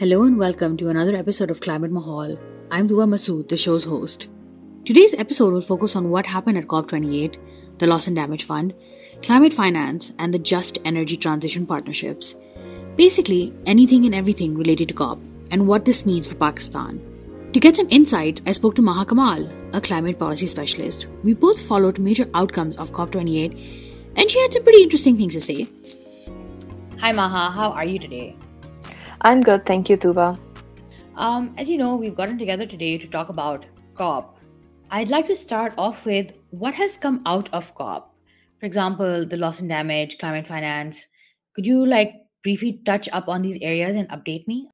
Hello and welcome to another episode of Climate Mahaul. I'm Tooba Masood, the show's host. Today's episode will focus on what happened at COP28, the Loss and Damage Fund, climate finance, and the Just Energy Transition Partnerships. Basically, anything and everything related to COP and what this means for Pakistan. To get some insights, I spoke to Maha Kamal, a climate policy specialist. We both followed major outcomes of COP28, and she had some pretty interesting things to say. Hi, Maha, how are you today? I'm good, thank you, Tooba. Um, as you know, we've gotten together today to talk about COP. I'd like to start off with what has come out of COP. For example, the loss and damage, climate finance. Could you like briefly touch up on these areas and update me?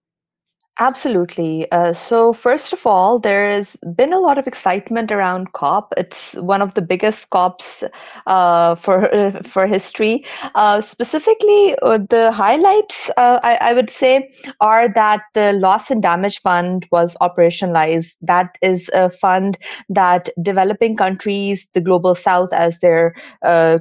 Absolutely. Uh, so, first of all, there's been a lot of excitement around COP. It's one of the biggest COPs uh, for for history. Uh, specifically, uh, the highlights uh, I, I, would say are that the Loss and Damage Fund was operationalized. That is a fund that developing countries, the global South, as they're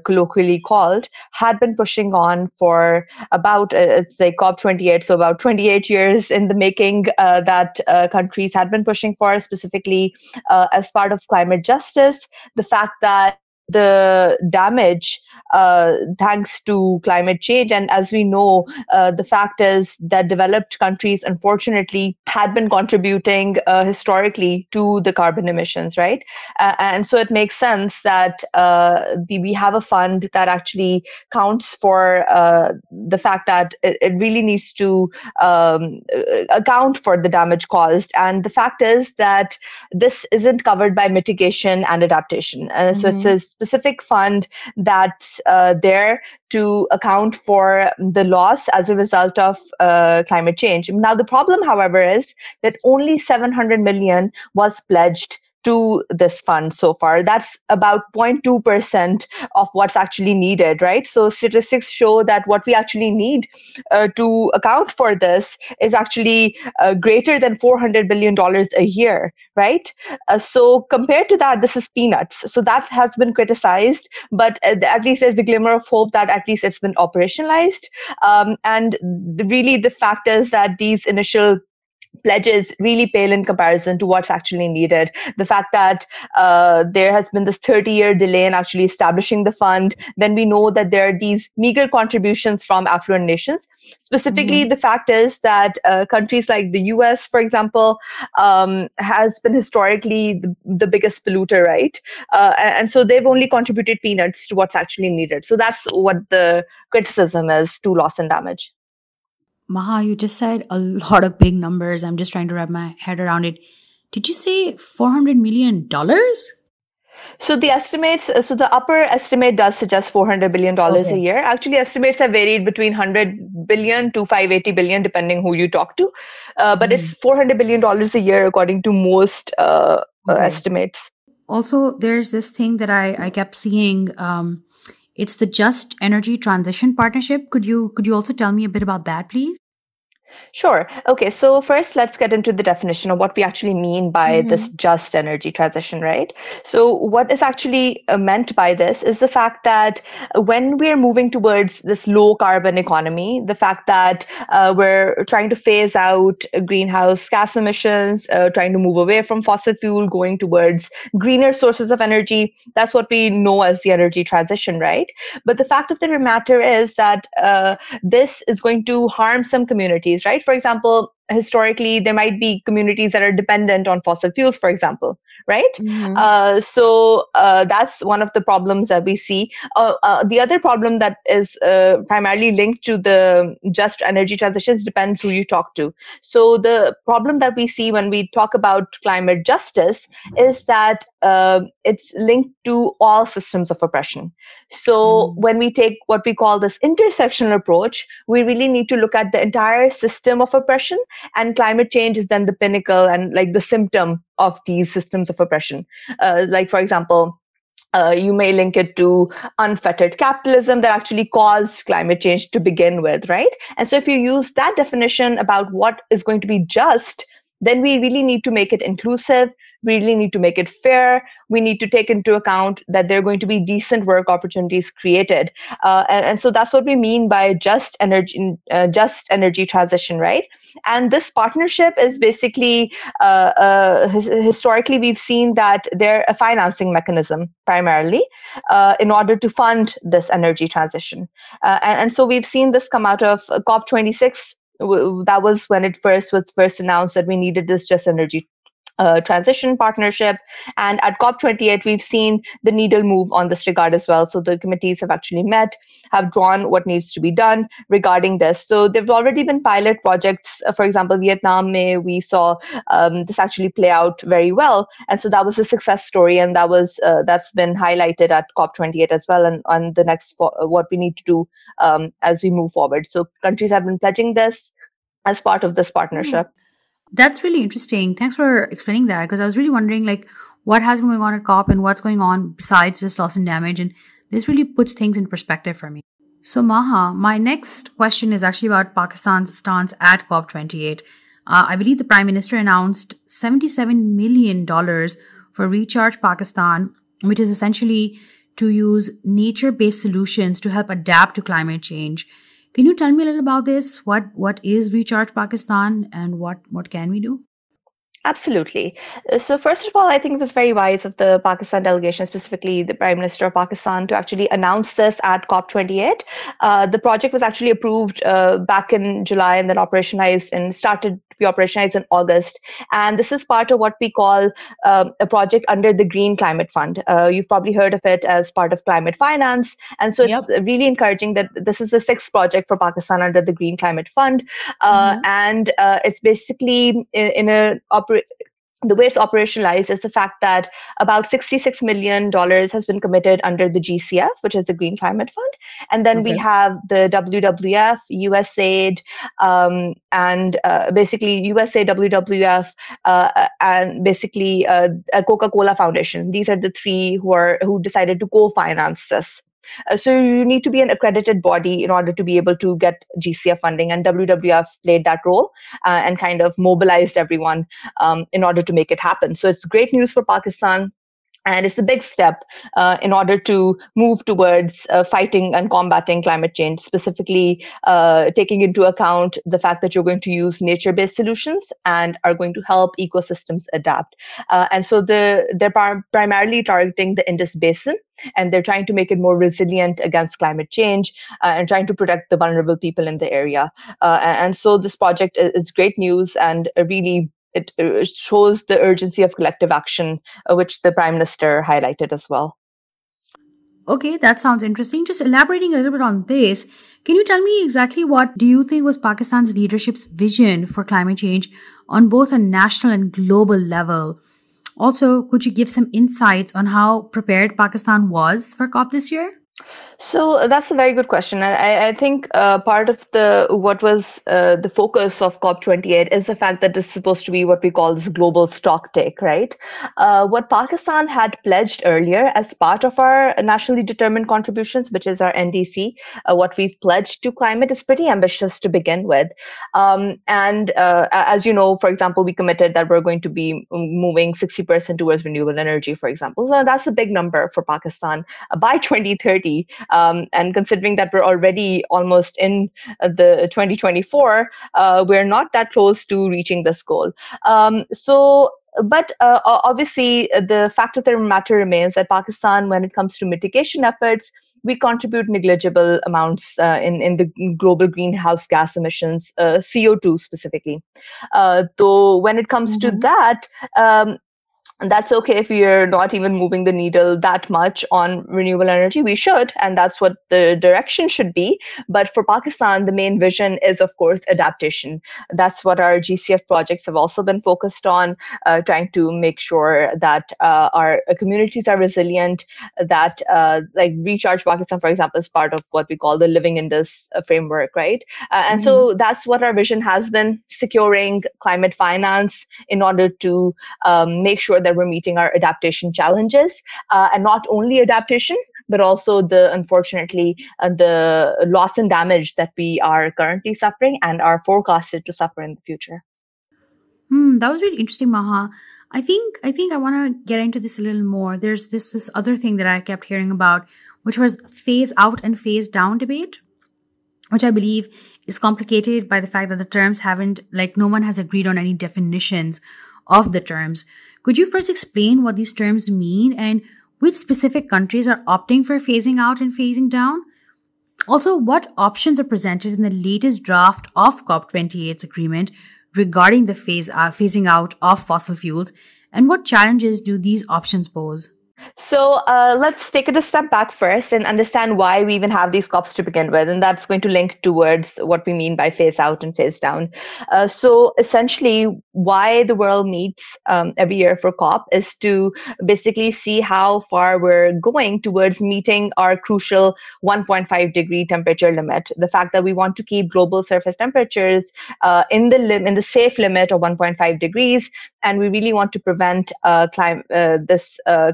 colloquially called, had been pushing on for about it's like COP 28, so about 28 years in the making uh, that uh, countries had been pushing for, specifically uh, as part of climate justice. The fact that the damage uh, thanks to climate change. And as we know, uh, the fact is that developed countries, unfortunately, had been contributing uh, historically to the carbon emissions, right? and so it makes sense that uh, the, we have a fund that actually counts for uh, the fact that it, it really needs to um, account for the damage caused. And the fact is that this isn't covered by mitigation and adaptation. Mm-hmm. So it's a specific fund that's uh, there to account for the loss as a result of uh, climate change. Now, the problem, however, is that only 700 million was pledged to this fund so far. That's about 0.2% of what's actually needed, right? So statistics show that what we actually need uh, to account for this is actually uh, greater than $400 billion a year, right? Uh, so compared to that, this is peanuts. So that has been criticized, but at least there's the glimmer of hope that at least it's been operationalized. Um, and the, really the fact is that these initial pledges really pale in comparison to what's actually needed. The fact that uh, there has been this 30 year delay in actually establishing the fund, then we know that there are these meager contributions from affluent nations. Specifically, mm-hmm. the fact is that uh, countries like the US, for example, um, has been historically the, the biggest polluter, right? Uh, and, and so they've only contributed peanuts to what's actually needed. So that's what the criticism is to loss and damage. Maha, you just said a lot of big numbers. I'm just trying to wrap my head around it. Did you say $400 million? So the estimates, uh, so the upper estimate does suggest 400 billion dollars okay. a year. Actually, estimates have varied between 100 billion to 580 billion, depending who you talk to. Uh, but mm. it's 400 billion dollars a year, according to most uh, uh estimates. Also, there's this thing that I I kept seeing. Um, it's the Just Energy Transition Partnership. Could you could you also tell me a bit about that, please? Sure. Okay. So first, let's get into the definition of what we actually mean by mm-hmm. this just energy transition, right? So what is actually uh, meant by this is the fact that when we're moving towards this low carbon economy, the fact that uh, we're trying to phase out greenhouse gas emissions, uh, trying to move away from fossil fuel, going towards greener sources of energy, that's what we know as the energy transition, right? But the fact of the matter is that uh, this is going to harm some communities, right? For example, historically, there might be communities that are dependent on fossil fuels, for example, right? Mm-hmm. Uh, so uh, that's one of the problems that we see. Uh, uh the other problem that is uh, primarily linked to the just energy transitions depends who you talk to. So the problem that we see when we talk about climate justice is that uh, it's linked to all systems of oppression. So mm-hmm. when we take what we call this intersectional approach, we really need to look at the entire system of oppression and climate change is then the pinnacle and like the symptom of these systems of oppression uh, like for example uh, you may link it to unfettered capitalism that actually caused climate change to begin with, right? And so, if you use that definition about what is going to be just, then we really need to make it inclusive. We really need to make it fair. We need to take into account that there are going to be decent work opportunities created. Uh, and, and, so that's what we mean by just energy uh, just energy transition right? And this partnership is basically uh, uh historically we've seen that they're a financing mechanism primarily uh, in order to fund this energy transition. Uh, and, and so we've seen this come out of cop26 that was when it first was first announced that we needed this just energy uh, transition partnership. And at COP28, we've seen the needle move on this regard as well. So the committees have actually met, have drawn what needs to be done regarding this. So there've already been pilot projects. Uh, for example, Vietnam, we saw um, this actually play out very well. And so that was a success story. And that was uh, that's been highlighted at COP28 as well. And on the next, uh, what we need to do um, as we move forward. So countries have been pledging this as part of this partnership. Mm-hmm. That's really interesting. Thanks for explaining that because I was really wondering like what has been going on at COP and what's going on besides just loss and damage. And this really puts things in perspective for me. So, Maha, my next question is actually about Pakistan's stance at COP28. Uh, I believe the Prime Minister announced $77 million for Recharge Pakistan, which is essentially to use nature based solutions to help adapt to climate change. Can you tell me a little about this? What what is Recharge Pakistan and what what can we do? Absolutely. Uh, so, first of all, I think it was very wise of the Pakistan delegation, specifically the Prime Minister of Pakistan, to actually announce this at COP28. Uh, the project was actually approved uh, back in July and then operationalized and started be operationalized in August. And this is part of what we call uh, a project under the Green Climate Fund. Uh, you've probably heard of it as part of climate finance. And so it's yep. really encouraging that this is the sixth project for Pakistan under the Green Climate Fund. Uh, mm-hmm. And it's basically in, in a oper- the way it's operationalized is the fact that about $66 million has been committed under the GCF, which is the Green Climate Fund. And then okay. we have the WWF, USAID, um, and uh, basically USA, WWF, uh, and basically uh, Coca Cola Foundation. These are the three who, are, who decided to co finance this. Uh, so you need to be an accredited body in order to be able to get GCF funding, and WWF played that role uh, and kind of mobilized everyone um, in order to make it happen. So it's great news for Pakistan and it's a big step uh, in order to move towards uh, fighting and combating climate change, specifically uh, taking into account the fact that you're going to use nature based solutions and are going to help ecosystems adapt. Uh, and so the, they're par- primarily targeting the Indus Basin and they're trying to make it more resilient against climate change uh, and trying to protect the vulnerable people in the area. Uh, and so this project is, is great news and a really it, shows the urgency of collective action, uh, which the prime minister highlighted as well. Okay, that sounds interesting. Just elaborating a little bit on this, can you tell me exactly what do you think was Pakistan's leadership's vision for climate change on both a national and global level? Also, could you give some insights on how prepared Pakistan was for COP this year? So uh, that's a very good question. I, I think uh, part of the what was uh, the focus of COP28 is the fact that this is supposed to be what we call this global stock take, right? Uh, what Pakistan had pledged earlier as part of our nationally determined contributions, which is our NDC, uh, what we've pledged to climate is pretty ambitious to begin with. Um, and uh, as you know, for example, we committed that we're going to be moving 60% towards renewable energy, for example. So that's a big number for Pakistan by 2030. Um, and considering that we're already almost in uh, the 2024, uh, we're not that close to reaching this goal. Um, so but uh, obviously, the fact of the matter remains that Pakistan, when it comes to mitigation efforts, we contribute negligible amounts uh, in, in the global greenhouse gas emissions, uh, CO2 specifically. Uh, though, when it comes mm-hmm. to that, um, and that's okay if we're not even moving the needle that much on renewable energy. We should, and that's what the direction should be. But for Pakistan, the main vision is, of course, adaptation. That's what our GCF projects have also been focused on, uh, trying to make sure that uh, our communities are resilient, that, uh, like, Recharge Pakistan, for example, is part of what we call the Living Indus framework, right? Uh, and mm-hmm. so that's what our vision has been securing climate finance in order to um, make sure that we're meeting our adaptation challenges uh, and not only adaptation but also the unfortunately uh, the loss and damage that we are currently suffering and are forecasted to suffer in the future Hmm, that was really interesting, Maha. I think I think I want to get into this a little more. There's this this other thing that I kept hearing about, which was phase out and phase down debate, which I believe is complicated by the fact that the terms haven't like no one has agreed on any definitions of the terms. Could you first explain what these terms mean and which specific countries are opting for phasing out and phasing down? Also, what options are presented in the latest draft of COP28's agreement regarding the phase, uh, phasing out of fossil fuels, and what challenges do these options pose? So uh, let's take it a step back first and understand why we even have these COPs to begin with. And that's going to link towards what we mean by phase out and phase down. Uh, so essentially, why the world meets um, every year for COP is to basically see how far we're going towards meeting our crucial 1.5 degree temperature limit. The fact that we want to keep global surface temperatures uh, in the lim- in the safe limit of 1.5 degrees, and we really want to prevent uh, clim- uh, this uh,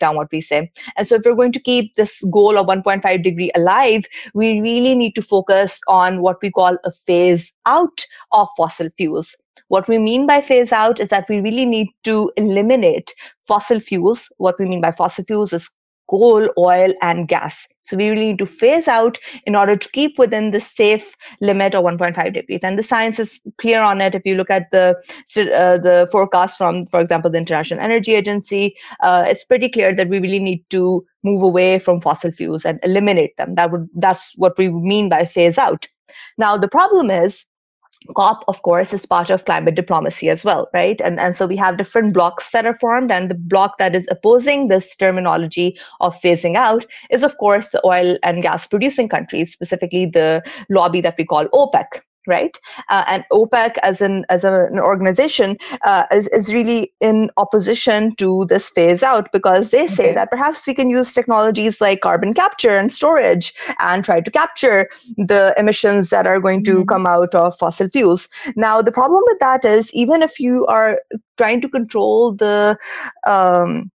climate breakdown, what we say. And so, if we're going to keep this goal of 1.5 degree alive, we really need to focus on what we call a phase out of fossil fuels. What we mean by phase out is that we really need to eliminate fossil fuels. What we mean by fossil fuels is coal, oil, and gas. So we really need to phase out in order to keep within the safe limit of 1.5 degrees. And the science is clear on it. If you look at the uh, the forecast from, for example, the International Energy Agency, uh, it's pretty clear that we really need to move away from fossil fuels and eliminate them. That would that's what we mean by phase out. Now the problem is COP, of course, is part of climate diplomacy as well, right? And, and so we have different blocks that are formed, and the block that is opposing this terminology of phasing out is, of course, the oil and gas producing countries, specifically the lobby that we call OPEC, right? Uh, and OPEC as an as a, an organization uh, is is really in opposition to this phase out because they say okay. that perhaps we can use technologies like carbon capture and storage and try to capture the emissions that are going to mm-hmm. come out of fossil fuels. Now the problem with that is even if you are trying to control the um,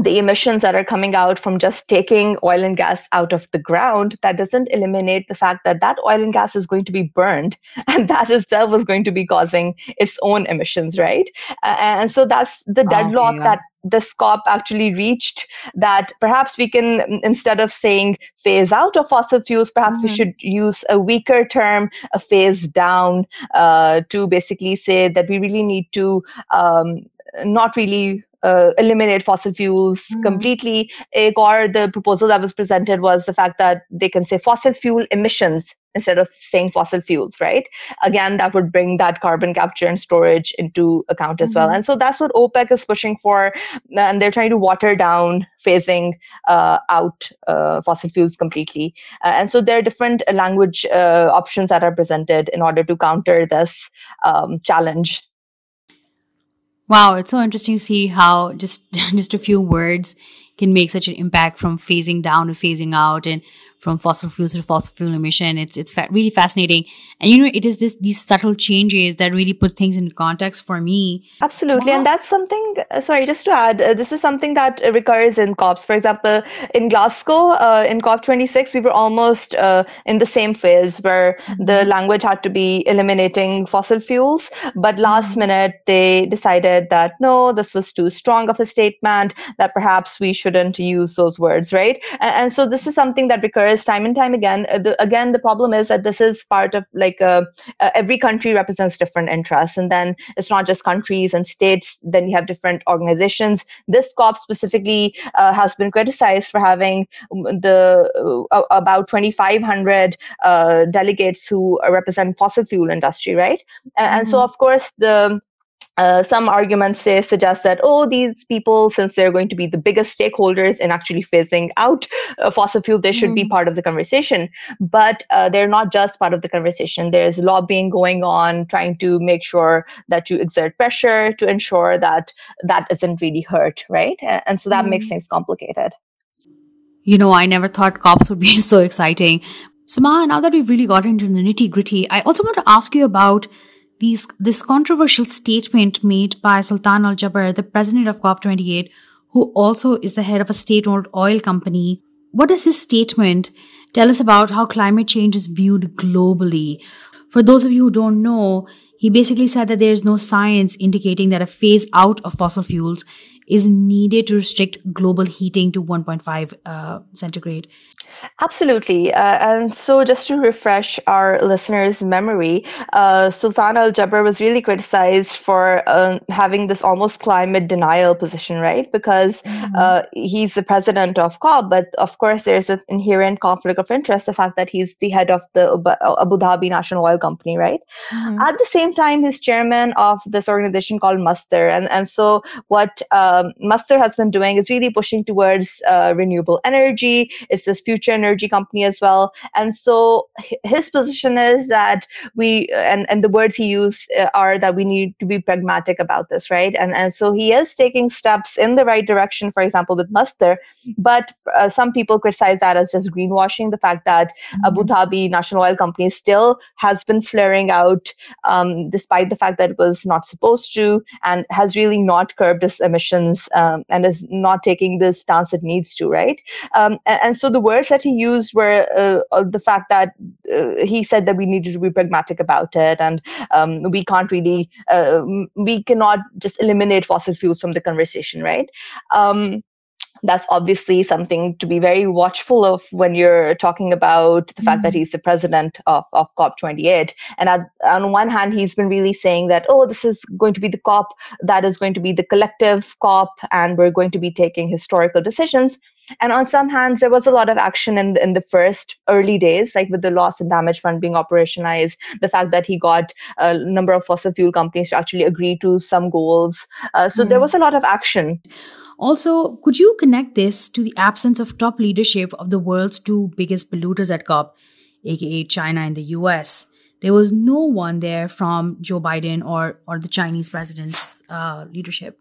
the emissions that are coming out from just taking oil and gas out of the ground, that doesn't eliminate the fact that that oil and gas is going to be burned, and that itself is going to be causing its own emissions, right? Uh, and so that's the deadlock okay, yeah. that this COP actually reached. That perhaps we can, instead of saying phase out of fossil fuels, perhaps mm-hmm. we should use a weaker term, a phase down, uh, to basically say that we really need to um, not really uh, eliminate fossil fuels mm. completely. Or the proposal that was presented was the fact that they can say fossil fuel emissions instead of saying fossil fuels, right? Again, that would bring that carbon capture and storage into account as mm-hmm. well. And so that's what OPEC is pushing for. And they're trying to water down phasing uh, out uh, fossil fuels completely. Uh, and so there are different language uh, options that are presented in order to counter this um, challenge Wow, it's so interesting to see how just just a few words can make such an impact from phasing down to phasing out and from fossil fuels to fossil fuel emission. It's it's fa- really fascinating, and you know, it is this these subtle changes that really put things into context for me. Absolutely, and that's something. Uh, sorry, just to add, uh, this is something that recurs in COPs. For example, in Glasgow, uh, in COP 26, we were almost uh, in the same phase where mm-hmm. the language had to be eliminating fossil fuels, but last mm-hmm. minute they decided that no, this was too strong of a statement. That perhaps we shouldn't use those words, right? and, and so this is something that recurs time and time again. Uh, the, again, the problem is that this is part of like uh, uh, every country represents different interests, and then it's not just countries and states. Then you have different organizations. This COP specifically uh, has been criticized for having the uh, about 2,500 uh, delegates who represent fossil fuel industry, right? And, mm-hmm. and so, mm-hmm. of course, the uh, some arguments say suggest that oh these people since they're going to be the biggest stakeholders in actually phasing out uh, fossil fuel they should mm. be hmm. part of the conversation but uh, they're not just part of the conversation there's lobbying going on trying to make sure that you exert pressure to ensure that that isn't really hurt right and so that mm. makes hmm. things complicated you know i never thought cops would be so exciting so ma now that we've really got into the nitty gritty i also want to ask you about these, this controversial statement made by Sultan Al Jaber, the president of COP28, who also is the head of a state owned oil company. What does his statement tell us about how climate change is viewed globally? For those of you who don't know, He basically said that there is no science indicating that a phase out of fossil fuels is needed to restrict global heating to 1.5 uh, centigrade. Absolutely. Uh, and so, just to refresh our listeners' memory, uh, Sultan Al Jaber was really criticized for uh, having this almost climate denial position, right? Because mm-hmm. Uh, he's the president of COP, but of course, there's an inherent conflict of interest the fact that he's the head of the Abu Dhabi National Oil Company, right? Mm-hmm. At the same time, he's chairman of this organization called Masdar. And, and so, what um, Masdar has been doing is really pushing towards uh, renewable energy. It's this future energy company as well. And so his position is that we, and, and the words he used uh, are that we need to be pragmatic about this, right? And, and so he is taking steps in the right direction, for example, with Masdar. But uh, some people criticize that as just greenwashing, the fact that mm-hmm. Abu Dhabi National Oil Company still has been flaring out um, despite the fact that it was not supposed to and has really not curbed its emissions um, and is not taking the stance it needs to, right? Um, and, and so the words that he used were uh, uh, the fact that uh, he said that we needed to be pragmatic about it, and um, we can't really, uh, we cannot just eliminate fossil fuels from the conversation, right? Um, that's obviously something to be very watchful of when you're talking about the mm-hmm. fact that mm-hmm. he's the president of, of COP28. And at, on one hand, he's been really saying that, oh, this is going to be the COP that is going to be the collective COP, and we're going to be taking historical decisions. And on some hands, there was a lot of action in, in the first early days, like with the loss and damage fund being operationalized, the fact that he got a number of fossil fuel companies to actually agree to some goals. Uh, so mm. there hmm. was a lot of action. Also, could you connect this to the absence of top leadership of the world's two biggest polluters at COP, aka China and the US? There was no one there from Joe Biden or, or the Chinese president's uh, leadership.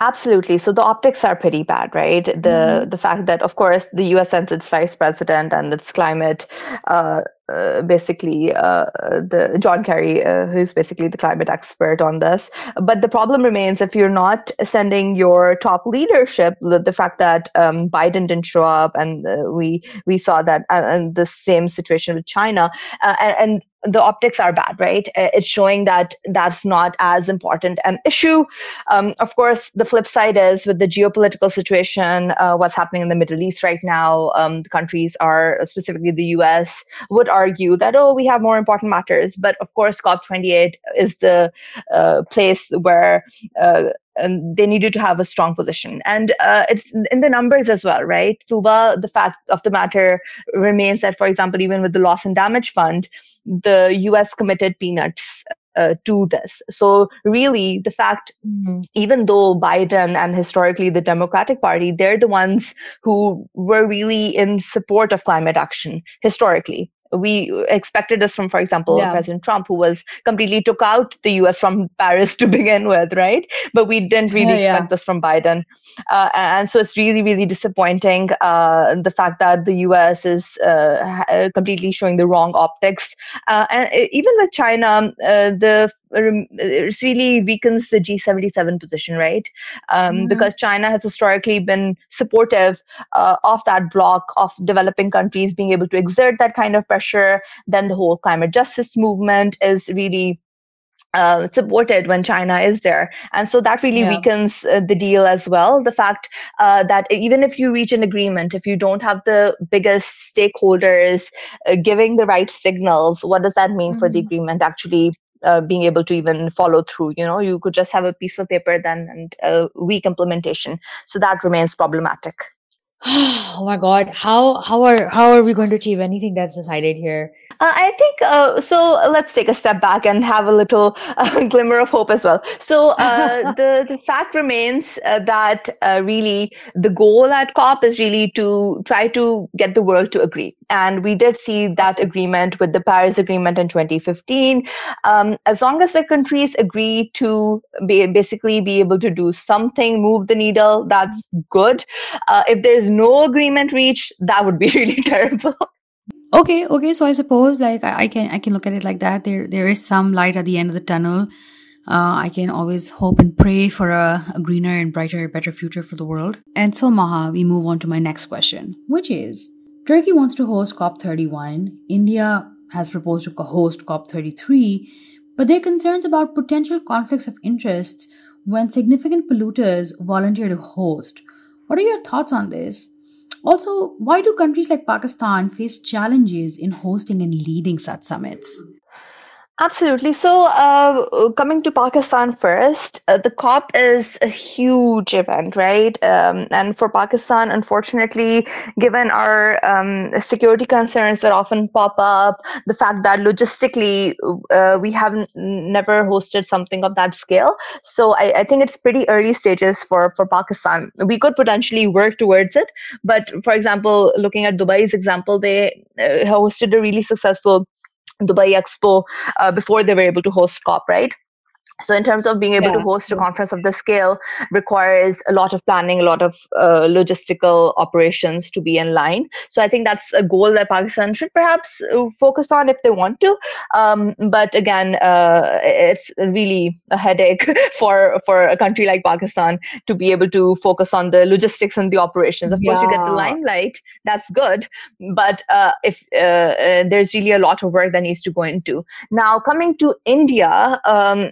Absolutely. So the optics are pretty bad, right? The mm-hmm. the fact that, of course, the U.S. sends its vice president and its climate uh, uh, basically uh, the John Kerry, uh, who's basically the climate expert on this. But the problem remains if you're not sending your top leadership, the, the fact that um, Biden didn't show up, and uh, we we saw that, uh, and the same situation with China, and, and the optics are bad, right? It's showing that that's not as important an issue. Um, of course, the flip side is with the geopolitical situation, uh, what's happening in the Middle East right now, um, the countries are, specifically the US, would argue that, oh, we have more important matters. But of course, COP28 is the uh, place where uh, and they needed to have a strong position. And uh, it's in the numbers as well, right? Tooba, the fact of the matter remains that, for example, even with the loss and damage fund, the US committed peanuts uh, to this. So, really, the fact, mm-hmm. even though Biden and historically the Democratic Party, they're the ones who were really in support of climate action historically we expected this from for example yeah. president trump who was completely took out the us from paris to begin with right but we didn't really yeah, expect yeah. this from biden uh, and so it's really really disappointing uh, the fact that the us is uh, uh completely showing the wrong optics uh, and even with china uh, the really weakens the G77 position, right? Um, mm-hmm. Because China has historically been supportive uh, of that bloc of developing countries being able to exert that kind of pressure. Then the whole climate justice movement is really uh, supported when China is there. And so that really yeah. weakens uh, the deal as well. The fact uh, that even if you reach an agreement, if you don't have the biggest stakeholders uh, giving the right signals, what does that mean mm-hmm. for the mm-hmm. agreement actually uh, being able to even follow through you know? You could just have a piece of paper then and a weak implementation. So that remains problematic oh my god how how are how are we going to achieve anything that's decided here uh, I think uh, so. Let's take a step back and have a little uh, glimmer of hope as well. So uh, the the fact remains uh, that uh, really the goal at COP is really to try to get the world to agree, and we did see that agreement with the Paris Agreement in 2015. Um, as long as the countries agree to be, basically be able to do something, move the needle, that's good. if there's no agreement reached, that would be really terrible. Okay okay so i suppose like I, I, can i can look at it like that. There there is some light at the end of the tunnel. Uh, i can always hope and pray for a, a greener and brighter better future for the world. And so maha we move on to my next question which is turkey wants to host cop31 india has proposed to host cop33 but there are concerns about potential conflicts of interest when significant polluters volunteer to host. What are your thoughts on this? Also, why do countries like Pakistan face challenges in hosting and leading such summits? Absolutely. So, uh, coming to Pakistan first, uh, the COP is a huge event, right? Um, and for Pakistan, unfortunately, given our um, security concerns that often pop up, the fact that logistically uh, we have n- never hosted something of that scale. So, I, I, think it's pretty early stages for, for Pakistan. We could potentially work towards it. But for example, looking at Dubai's example, they uh, hosted a really successful Dubai Expo uh, before they were able to host COP, right? So in terms of being able yeah. to host a conference of this scale requires a lot of planning a lot of uh, logistical operations to be in line. So i think that's a goal that pakistan should perhaps uh, focus on if they want to. Um, but again uh, it's really a headache for for a country like pakistan to be able to focus on the logistics and the operations. Of yeah. course you get the limelight. That's good. But uh, if uh, uh, there's really a lot of work that needs to go into. Now coming to india um,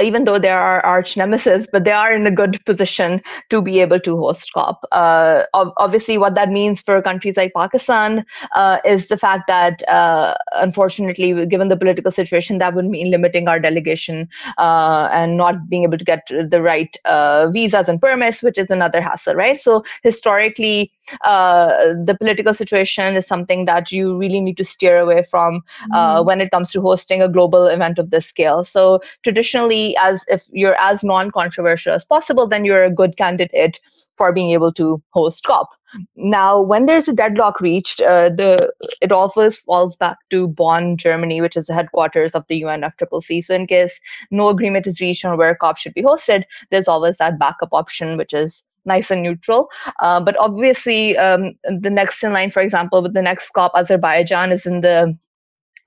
even though they are arch nemesis, but they are in a good position to be able to host COP. Uh, obviously, what that means for countries like Pakistan uh, is the fact that, uh, unfortunately, given the political situation, that would mean limiting our delegation uh, and not being able to get the right uh, visas and permits, which is another hassle, right? So, historically, uh, the political situation is something that you really need to steer away from mm. when it comes to hosting a global event of this scale. So, traditionally, as if you're as non-controversial as possible, then you're a good candidate for being able to host COP. Now, when there's a deadlock reached, uh, the it always falls back to Bonn, Germany, which is the headquarters of the UNFCCC. So, in case no agreement is reached on where COP should be hosted, there's always that backup option, which is nice and neutral. Uh, but obviously, um, the next in line, for example, with the next COP, Azerbaijan is in the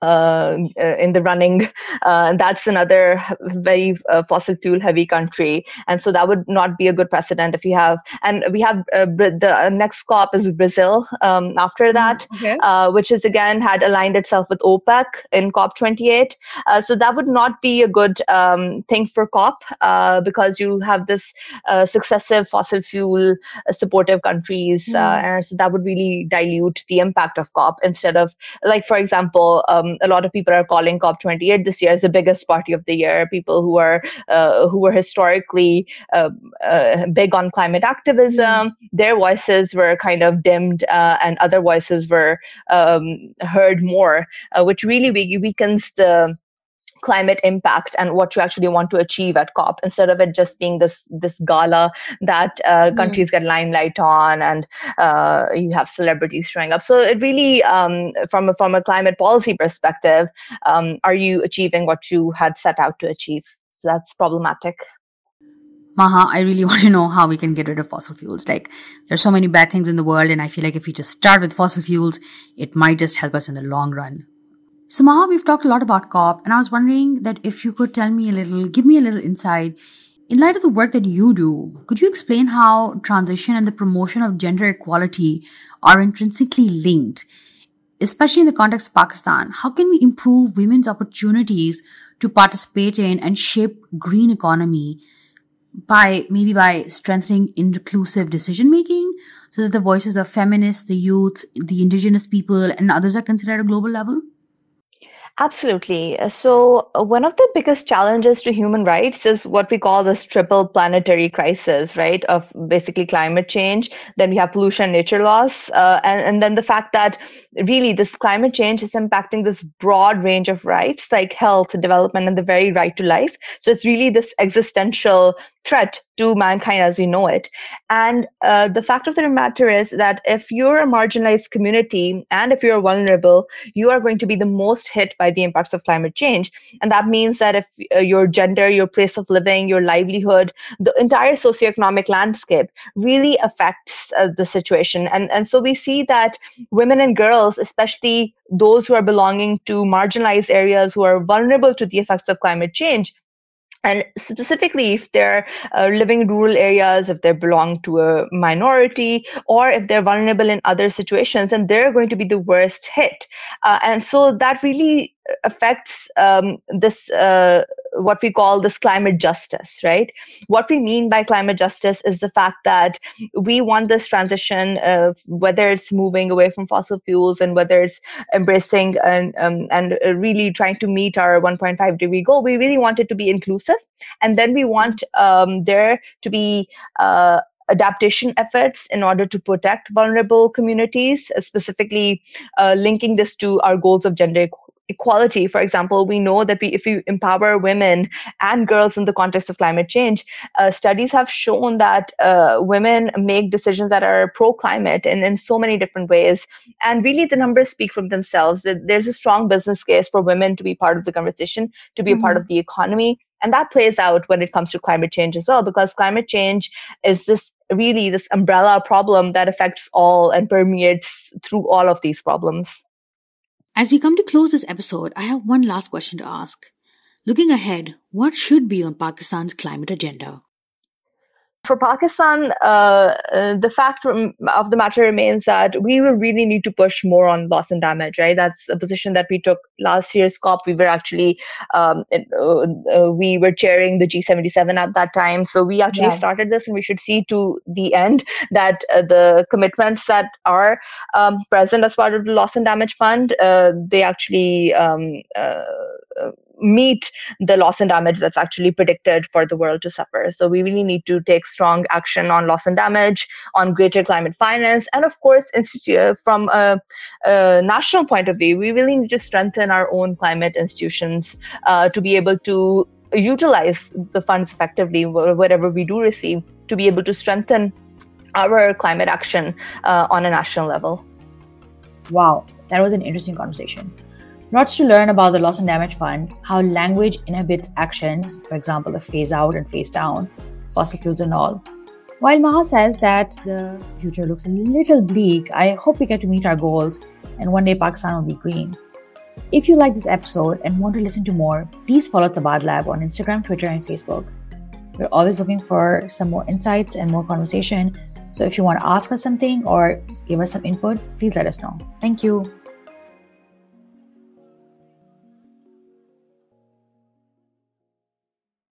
uh, uh, in the running. Uh, that's another very uh, fossil fuel heavy country, and so that would not be a good precedent if you have. And we have uh, the next COP is Brazil um, after mm-hmm. that, okay. which is again had aligned itself with OPEC in COP 28. so that would not be a good um, thing for COP because you have this successive fossil fuel supportive countries, mm. and so that would really dilute the impact of COP instead of like for example. Um, a lot of people are calling COP28 this year as the biggest party of the year. People who are uh, who were historically uh, uh, big on climate activism, mm. their voices were kind of dimmed, uh, and other voices were um, heard more, uh, which really weakens the climate impact and what you actually want to achieve at COP instead of it just being this this gala that uh, mm. countries get limelight on and uh, you have celebrities showing up. So it really, um, from a, from a climate policy perspective, um, are you achieving what you had set out to achieve? So that's problematic. Maha, I really want to know how we can get rid of fossil fuels. Like, there's so many bad things in the world, and I feel like if we just start with fossil fuels, it might just help us in the long run. So, Maha, we've talked a lot about COP, and I was wondering that if you could tell me a little, give me a little insight. In light of the work that you do, could you explain how transition and the promotion of gender equality are intrinsically linked? Especially in the context of Pakistan, how can we improve women's opportunities to participate in and shape green economy by maybe by strengthening inclusive decision making so that the voices of feminists, the youth, the indigenous people, and others are considered at a global level? Absolutely. Uh, so, uh, one of the biggest challenges to human rights is what we call this triple planetary crisis, right? Of basically climate change, then we have pollution, nature loss, uh, and, and then the fact that really this climate change is impacting this broad range of rights like health, development, and the very right to life. So, it's really this existential threat to mankind as we know it. And uh, the fact of the matter is that if you're a marginalized community and if you're vulnerable, you are going to be the most hit by the impacts of climate change. And that means that if uh, your gender, your place of living, your livelihood, the entire socioeconomic landscape really affects uh, the situation. And, and so we see that women and girls, especially those who are belonging to marginalized areas who are vulnerable to the effects of climate change, and specifically if they're uh, living in rural areas if they belong to a minority or if they're vulnerable in other situations and they're going to be the worst hit. Uh, and so that really affects um, this uh, what we call this climate justice right? What we mean by climate justice is the fact that we want this transition of whether it's moving away from fossil fuels and whether it's embracing and um, and really trying to meet our 1.5 degree goal we really want it to be inclusive. And then we want um, there to be uh, adaptation efforts in order to protect vulnerable communities, specifically uh, linking this to our goals of gender equality for example we know that we, if we empower women and girls in the context of climate change uh, studies have shown that uh, women make decisions that are pro climate and in so many different ways and really the numbers speak for themselves that there's a strong business case for women to be part of the conversation to be mm-hmm. a part mm-hmm. of the economy and that plays out when it comes to climate change as well because climate change is this really this umbrella problem that affects all and permeates through all of these problems as we come to close this episode, I have one last question to ask. Looking ahead, what should be on Pakistan's climate agenda? For Pakistan, uh, uh, the fact of the matter remains that we will really need to push more on loss and damage, right? That's a position that we took last year's COP. We were actually, um, uh, uh, we were chairing the G77 at that time. So we actually yeah. started this and we should see to the end that uh, the commitments that are um, present as part of the loss and damage fund, uh, they actually um, meet the loss and damage that's actually predicted for the world to suffer. So we really need to take strong action on loss and damage, on greater climate finance, and of course, institute from a, a national point of view, we really need to strengthen our own climate institutions uh, to be able to utilize the funds effectively, whatever we do receive, to be able to strengthen our climate action uh, on a national level. Wow, that was an interesting conversation. Lots to learn about the Loss and Damage Fund, how language inhibits actions, for example, the phase out and phase down, fossil fuels and all. While Maha says that the future looks a little bleak, I hope we get to meet our goals and one day Pakistan will be green. If you like this episode and want to listen to more, please follow Tabadlab on Instagram, Twitter, and Facebook. We're always looking for some more insights and more conversation. So if you want to ask us something or give us some input, please let us know. Thank you.